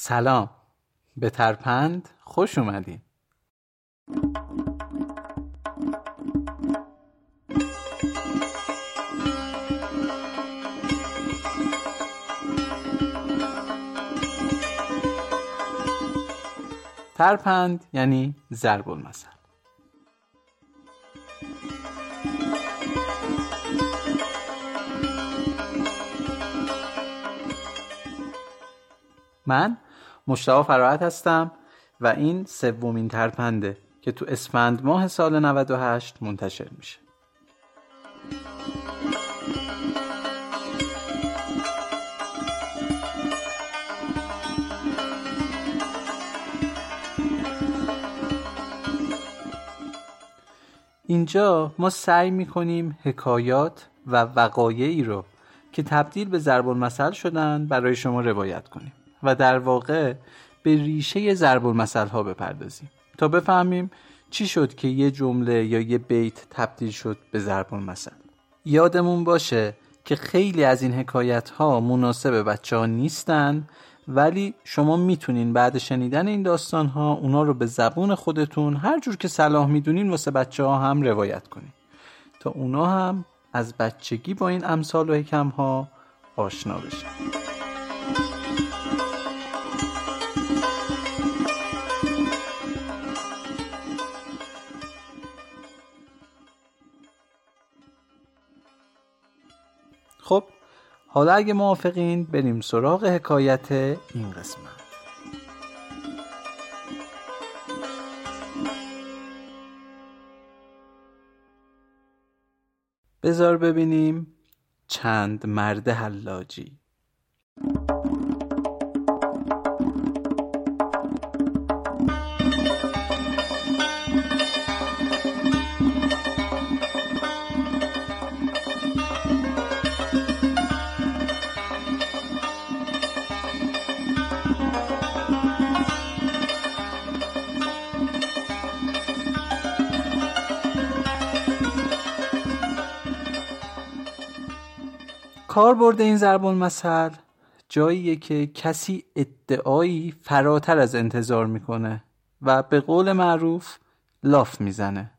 سلام. به ترپند خوش اومدین. ترپند یعنی ضرب المثل. من مشتاق فراحت هستم و این سومین ترپنده که تو اسفند ماه سال 98 منتشر میشه. اینجا ما سعی می‌کنیم حکایات و وقایعی رو که تبدیل به ضرب المثل شدن برای شما روایت کنیم. و در واقع به ریشه ضرب المثل ها بپردازیم تا بفهمیم چی شد که یه جمله یا یه بیت تبدیل شد به ضرب المثل. یادمون باشه که خیلی از این حکایت ها مناسب بچه ها نیستن ولی شما می‌تونین بعد شنیدن این داستان ها اونا رو به زبون خودتون هر جور که صلاح می‌دونین واسه بچه ها هم روایت کنین. تا اونا هم از بچگی با این امثال و حکم ها آشنا بشن. خب حالا اگه موافقین بریم سراغ حکایت این قسمت. بذار ببینیم چند مرد حلاجی. کاربرد این ضرب المثل جاییه که کسی ادعایی فراتر از انتظار می‌کنه و به قول معروف لاف می‌زنه.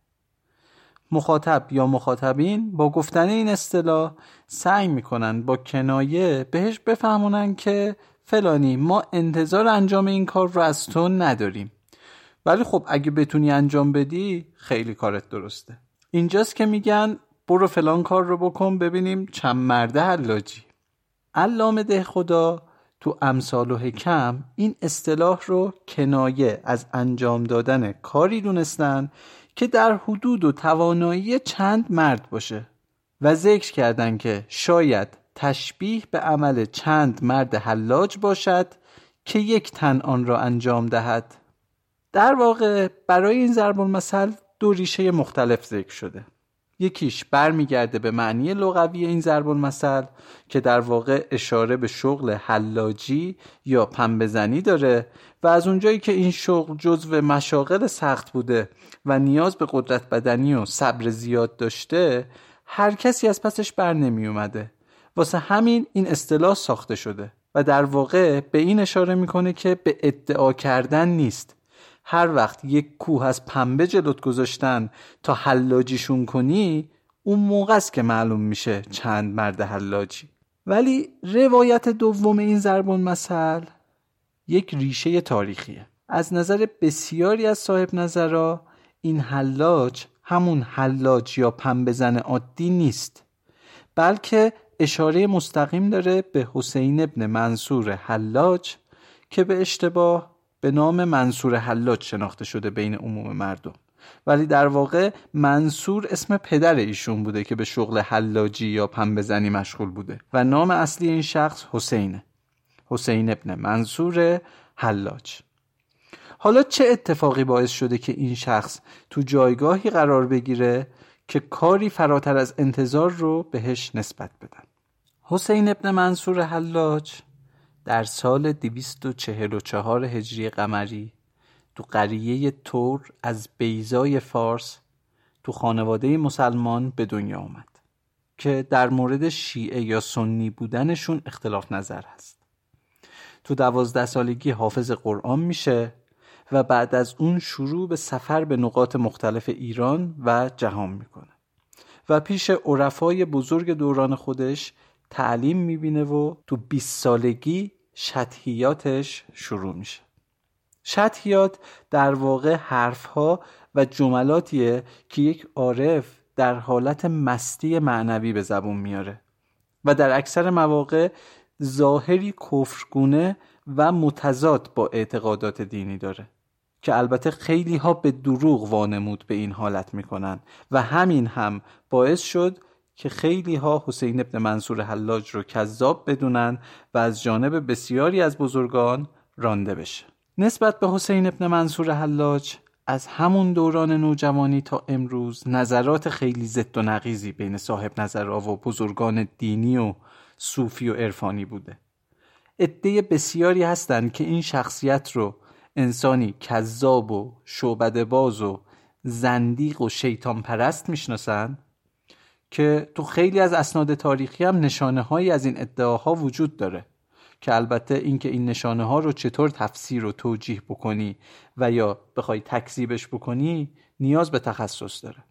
مخاطب یا مخاطبین با گفتن این اصطلاح سعی می‌کنن با کنایه بهش بفهمونن که فلانی ما انتظار انجام این کار رو از تو نداریم. ولی خب اگه بتونی انجام بدی خیلی کارت درسته. اینجاست که میگن برو فلان کار رو بکن ببینیم چند مرده حلاجی علامه ده خدا تو امثال و حکم این اصطلاح رو کنایه از انجام دادن کاری دونستن که در حدود و توانایی چند مرد باشه و ذکر کردن که شاید تشبیه به عمل چند مرد حلاج باشد که یک تن آن را انجام دهد. در واقع برای این ضرب المثل دو ریشه مختلف ذکر شده. یکیش برمیگرده به معنی لغوی این ضرب المثل که در واقع اشاره به شغل حلاجی یا پنبهزنی داره و از اونجایی که این شغل جزو مشاغل سخت بوده و نیاز به قدرت بدنی و صبر زیاد داشته هر کسی از پسش بر نمی اومده. واسه همین این اصطلاح ساخته شده و در واقع به این اشاره می‌کنه که به ادعا کردن نیست. هر وقت یک کوه از پنبه جلوت گذاشتن تا حلاجیشون کنی اون موقع است که معلوم میشه چند مرد حلاجی. ولی روایت دوم این ضرب المثل یک ریشه تاریخیه. از نظر بسیاری از صاحب نظرها این حلاج همون حلاج یا پنبهزن عادی نیست بلکه اشاره مستقیم داره به حسین ابن منصور حلاج که به اشتباه به نام منصور حلاج شناخته شده بین عموم مردم. ولی در واقع منصور اسم پدر ایشون بوده که به شغل حلاجی یا پنبهزنی مشغول بوده و نام اصلی این شخص حسینه. حسین ابن منصور حلاج. حالا چه اتفاقی باعث شده که این شخص تو جایگاهی قرار بگیره که کاری فراتر از انتظار رو بهش نسبت بدن؟ حسین ابن منصور حلاج در سال 244 هجری قمری تو قریه تور از بیزای فارس تو خانواده مسلمان به دنیا آمد که در مورد شیعه یا سنی بودنشون اختلاف نظر هست. تو دوازده سالگی حافظ قرآن میشه و بعد از اون شروع به سفر به نقاط مختلف ایران و جهان می‌کنه. و پیش عرفای بزرگ دوران خودش تعلیم می‌بینه و تو 20 سالگی شطحیاتش شروع میشه. شطحیات در واقع حرفها و جملاتیه که یک عارف در حالت مستی معنوی به زبون میاره و در اکثر مواقع ظاهری کفرگونه و متضاد با اعتقادات دینی داره که البته خیلی ها به دروغ وانمود به این حالت می‌کنن و همین هم باعث شد که خیلی ها حسین ابن منصور حلاج رو کذاب بدونن و از جانب بسیاری از بزرگان رانده بشه. نسبت به حسین ابن منصور حلاج از همون دوران نوجوانی تا امروز نظرات خیلی زد و نقیزی بین صاحب نظرها و بزرگان دینی و صوفی و عرفانی بوده. عده بسیاری هستند که این شخصیت رو انسانی کذاب و شعبده باز و زندیق و شیطان پرست می‌شناسن که تو خیلی از اسناد تاریخی هم نشانه هایی از این ادعاها وجود داره که البته اینکه این نشانه ها رو چطور تفسیر و توجیه بکنی و یا بخوای تکذیبش بکنی نیاز به تخصص داره.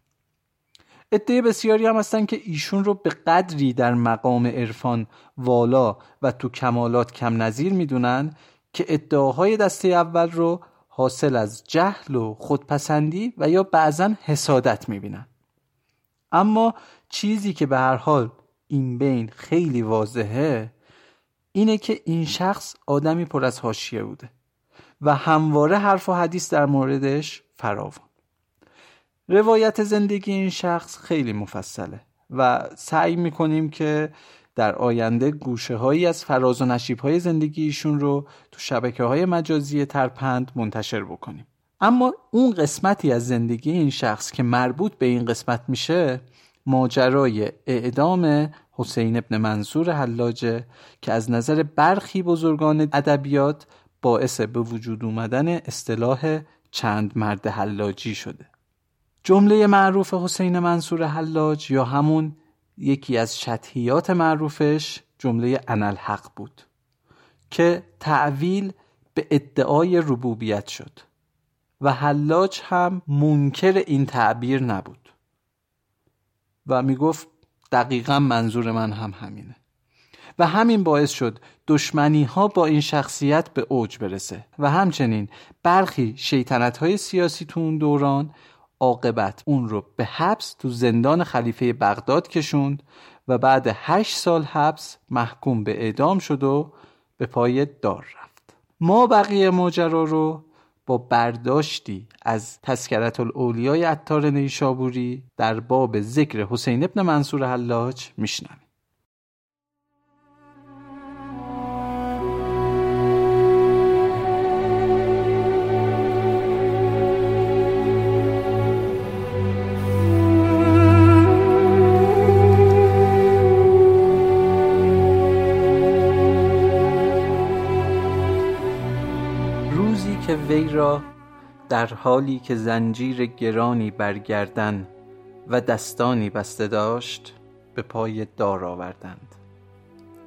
عده بسیاری هم هستن که ایشون رو به قدری در مقام عرفان والا و تو کمالات کم نظیر می‌دونن که ادعاهای دسته اول رو حاصل از جهل و خودپسندی و یا بعضا حسادت می‌بینن. اما چیزی که به هر حال این بین خیلی واضحه اینه که این شخص آدمی پر از حاشیه بوده و همواره حرف و حدیث در موردش فراوان. روایت زندگی این شخص خیلی مفصله و سعی می‌کنیم که در آینده گوشه هایی از فراز و نشیب های زندگی ایشون رو تو شبکه های مجازی ترپند منتشر بکنیم. اما اون قسمتی از زندگی این شخص که مربوط به این قسمت میشه ماجرای اعدام حسین ابن منصور حلاجه که از نظر برخی بزرگان ادبیات باعث به وجود اومدن اصطلاح چند مرد حلاجی شده. جمله معروف حسین منصور حلاج یا همون یکی از شطحیات معروفش جمله انالحق بود که تعویل به ادعای ربوبیت شد. و حلاج هم منکر این تعبیر نبود. و می‌گفت دقیقا منظور من هم همینه. و همین باعث شد دشمنی ها با این شخصیت به اوج برسه. و همچنین برخی شیطنت های سیاسی تو اون دوران عاقبت اون رو به حبس تو زندان خلیفه بغداد کشوند و بعد هشت سال حبس محکوم به اعدام شد و به پای دار رفت. ما بقیه ماجرا رو با برداشتی از تذکرت الاولیای عطار نیشابوری در باب ذکر حسین ابن منصور حلاج میشنویم وی را در حالی که زنجیر گرانی برگردن و دستانی بسته داشت به پای دار آوردند.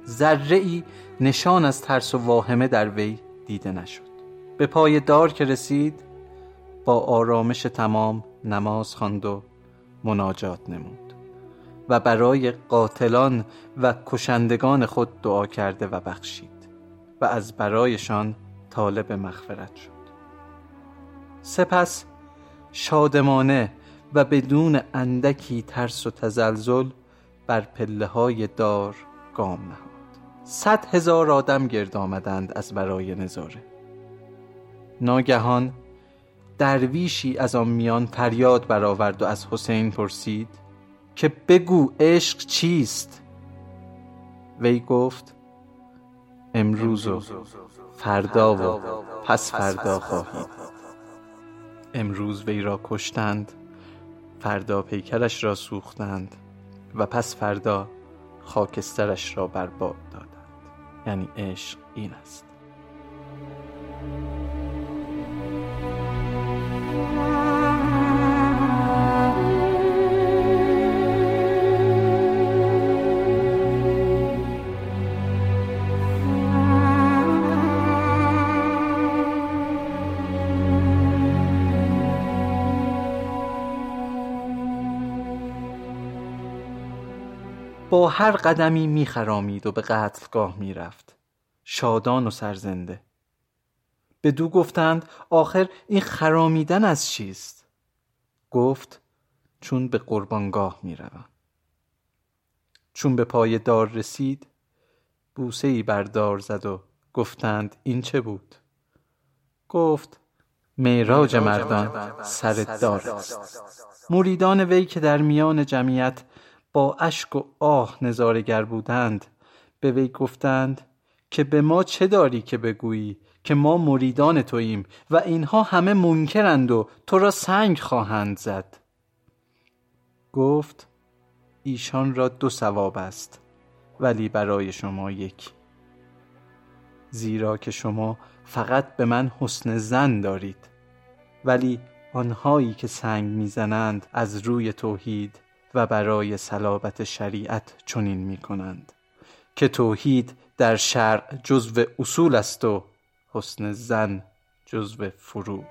ذره ای نشان از ترس و واهمه در وی دیده نشد. به پای دار که رسید با آرامش تمام نماز خواند و مناجات نمود و برای قاتلان و کشندگان خود دعا کرده و بخشید و از برایشان طالب مغفرت شد. سپس شادمانه و بدون اندکی ترس و تزلزل بر پله های دار گام نهاد. صد هزار آدم گرد آمدند از برای نظاره. ناگهان درویشی از آن میان فریاد برآورد و از حسین پرسید که بگو عشق چیست؟ وی گفت امروز و فردا و پس فردا خواهید امروز وی را کشتند فردا پیکرش را سوختند و پس فردا خاکسترش را برباد دادند. یعنی عشق این است. با هر قدمی میخرامید و به قتلگاه می‌رفت. شادان و سرزنده. دو گفتند آخر این خرامیدن از چیست؟ گفت چون به قربانگاه می‌روم. چون به پای دار رسید بوسه ای بر دار زد و گفتند این چه بود؟ گفت معراج مردان سر دار است. مریدان وی که در میان جمعیت با اشک و آه نظارگر بودند. به وی گفتند که به ما چه داری که بگویی؟ که ما مریدان توییم و اینها همه منکرند و تو را سنگ خواهند زد. گفت ایشان را دو ثواب است ولی برای شما یک. زیرا که شما فقط به من حسن زن دارید ولی آنهایی که سنگ می‌زنند از روی توحید و برای صلابت شریعت چنین می کنند که توحید در شرع جزو اصول است و حسن زن جزو فرو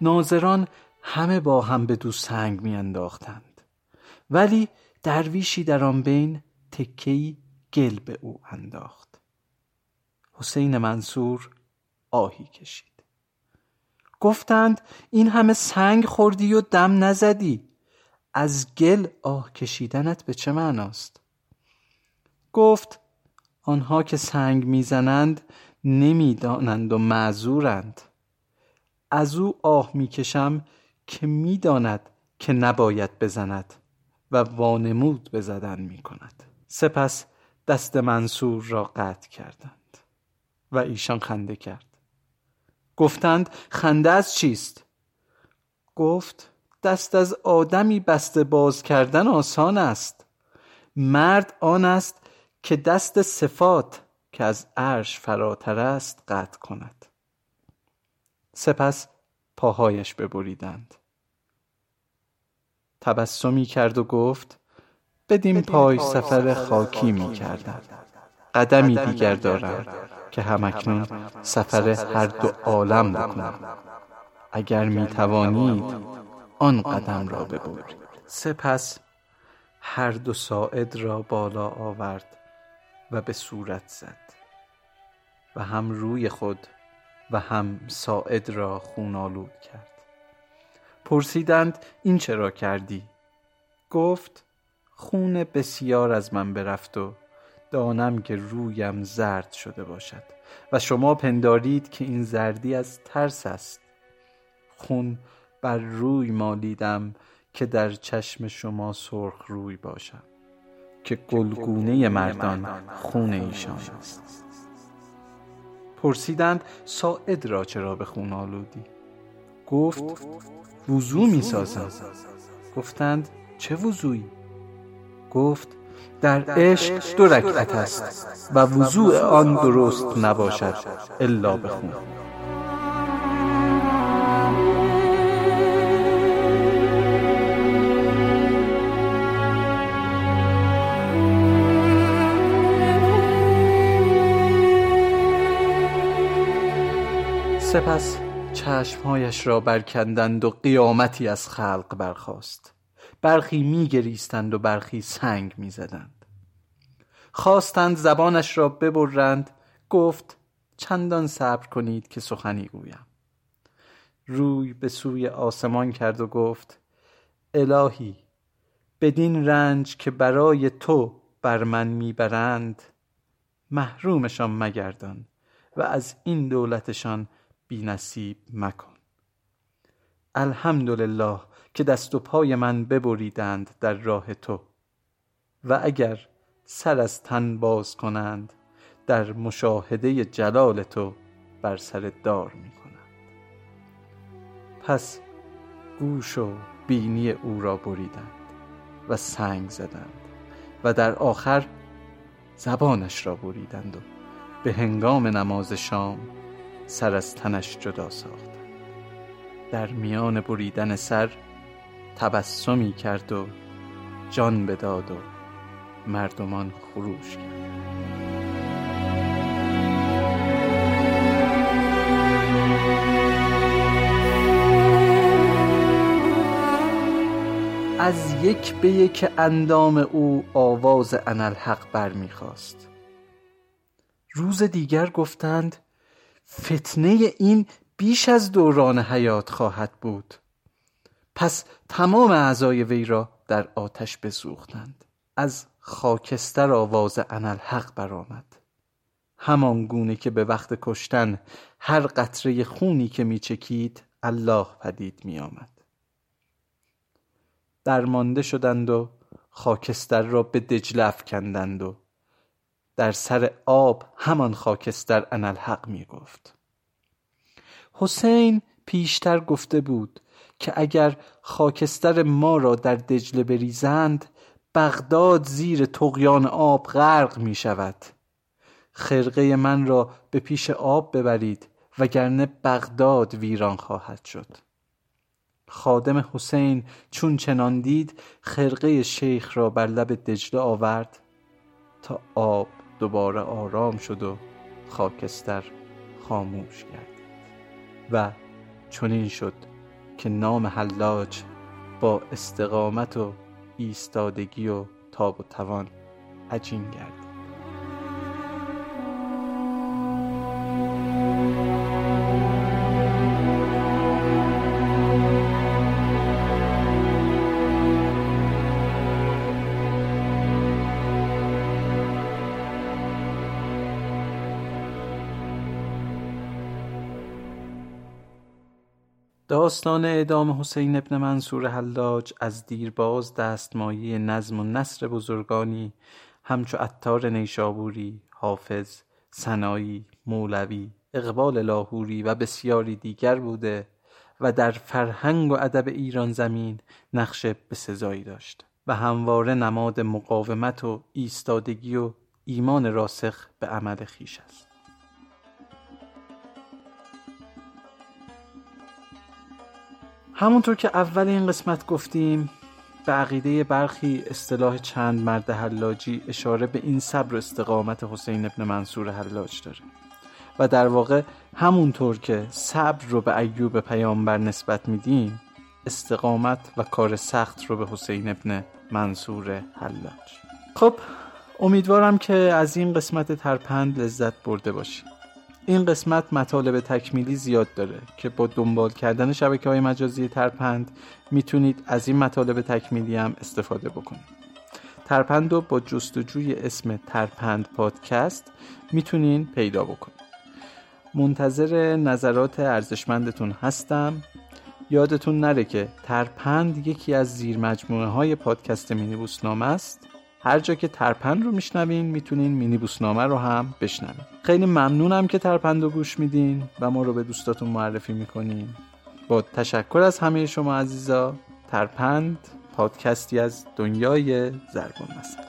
ناظران همه با هم به دو سنگ میانداختند. ولی درویشی در آن بین تکهای گل به او انداخت. حسین منصور آهی کشید. گفتند این همه سنگ خوردی و دم نزدی. از گل آه کشیدنت به چه معناست؟ گفت آنها که سنگ می‌زنند نمی‌دانند و معذورند. از او آه می‌کشم که می‌داند که نباید بزند و وانمود بزدن می کند سپس دست منصور را قطع کردند و ایشان خنده کرد. گفتند خنده از چیست؟ گفت دست از آدمی بسته باز کردن آسان است. مرد آن است که دست صفات که از عرش فراتر است قطع کند. سپس پاهایش ببریدند. تبسمی کرد و گفت بدین پای سفر خاکی می کردم. قدمی دیگر دارم که همکنون سفر هر دو عالم بکنم. اگر می توانید آن قدم را ببرید. سپس هر دو ساعد را بالا آورد و به صورت زد و هم روی خود و هم ساعد را خونالود کرد. پرسیدند این چرا کردی؟ گفت خون بسیار از من برفت و دانم که رویم زرد شده باشد و شما پندارید که این زردی از ترس است. خون بر روی مالیدم که در چشم شما سرخ روی باشم که گلگونه مردان خون ایشان است. پرسیدند ساعد را چرا به خون آلودی؟ گفت وضو می سازم. گفتند چه وضویی؟ گفت در عشق دو رکعت است و وضوع آن درست نباشد الا به خون. سپس چشمهایش را برکندند و قیامتی از خلق برخاست. برخی میگریستند و برخی سنگ می‌زدند. خواستند زبانش را ببرند. گفت چندان صبر کنید که سخنی گویم. روی به سوی آسمان کرد و گفت الهی بدین رنج که برای تو بر من می‌برند محرومشان مگردان و از این دولتشان بی نصیب مکن. الحمدلله که دست و پای من ببریدند در راه تو و اگر سر از تن باز کنند در مشاهده جلال تو بر سر دار می کنند. پس گوش و بینی او را بریدند و سنگ زدند و در آخر زبانش را بریدند و به هنگام نماز شام سر از تنش جدا ساختند در میان بریدن سر تبسمی کرد و جان بداد و مردمان خروش کرد. از یک به یک اندام او آواز انالحق برمیخواست روز دیگر گفتند فتنه این بیش از دوران حیات خواهد بود. پس تمام اعضای وی را در آتش بسوختند. از خاکستر آواز انالحق برآمد. همان گونه که به وقت کشتن هر قطره خونی که میچکید الله پدید می آمد درمانده شدند و خاکستر را به دجله افکندند و در سر آب همان خاکستر انالحق می گفت. حسین پیشتر گفته بود که اگر خاکستر ما را در دجله بریزند بغداد زیر تقیان آب غرق می شود. خرقه من را به پیش آب ببرید وگرنه بغداد ویران خواهد شد. خادم حسین چون چنان دید خرقه شیخ را بر لب دجله آورد تا آب دوباره آرام شد و خاکستر خاموش گردید و چنین شد که نام حلاج با استقامت و ایستادگی و تاب و توان عجین گردید. داستان اعدام حسین ابن منصور حلاج از دیرباز دستمایه نظم و نصر بزرگانی همچو عطار نیشابوری، حافظ، سنایی، مولوی، اقبال لاهوری و بسیاری دیگر بوده و در فرهنگ و ادب ایران زمین نقش بسزایی داشت و همواره نماد مقاومت و ایستادگی و ایمان راسخ به عمل خیش است. همونطور که اول این قسمت گفتیم به عقیده برخی اصطلاح چند مرد حلاجی اشاره به این صبر و استقامت حسین ابن منصور حلاج داره. و در واقع همونطور که صبر رو به ایوب پیامبر نسبت میدیم استقامت و کار سخت رو به حسین ابن منصور حلاج. خب امیدوارم که از این قسمت ترپند لذت برده باشید. این قسمت مطالب تکمیلی زیاد داره که با دنبال کردن شبکه های مجازی ترپند می‌تونید از این مطالب تکمیلی هم استفاده بکنید. ترپند رو با جستجوی اسم ترپند پادکست می‌تونین پیدا بکنید. منتظر نظرات ارزشمندتون هستم. یادتون نره که ترپند یکی از زیر مجموعه های پادکست مینی بوسنامه است. هر جا که ترپند رو میشنوین می‌تونین مینی بوسنامه رو هم بشنوین. خیلی ممنونم که ترپند رو گوش میدین و ما رو به دوستاتون معرفی می‌کنین. با تشکر از همه شما عزیزا ترپند پادکستی از دنیای زربان مثل.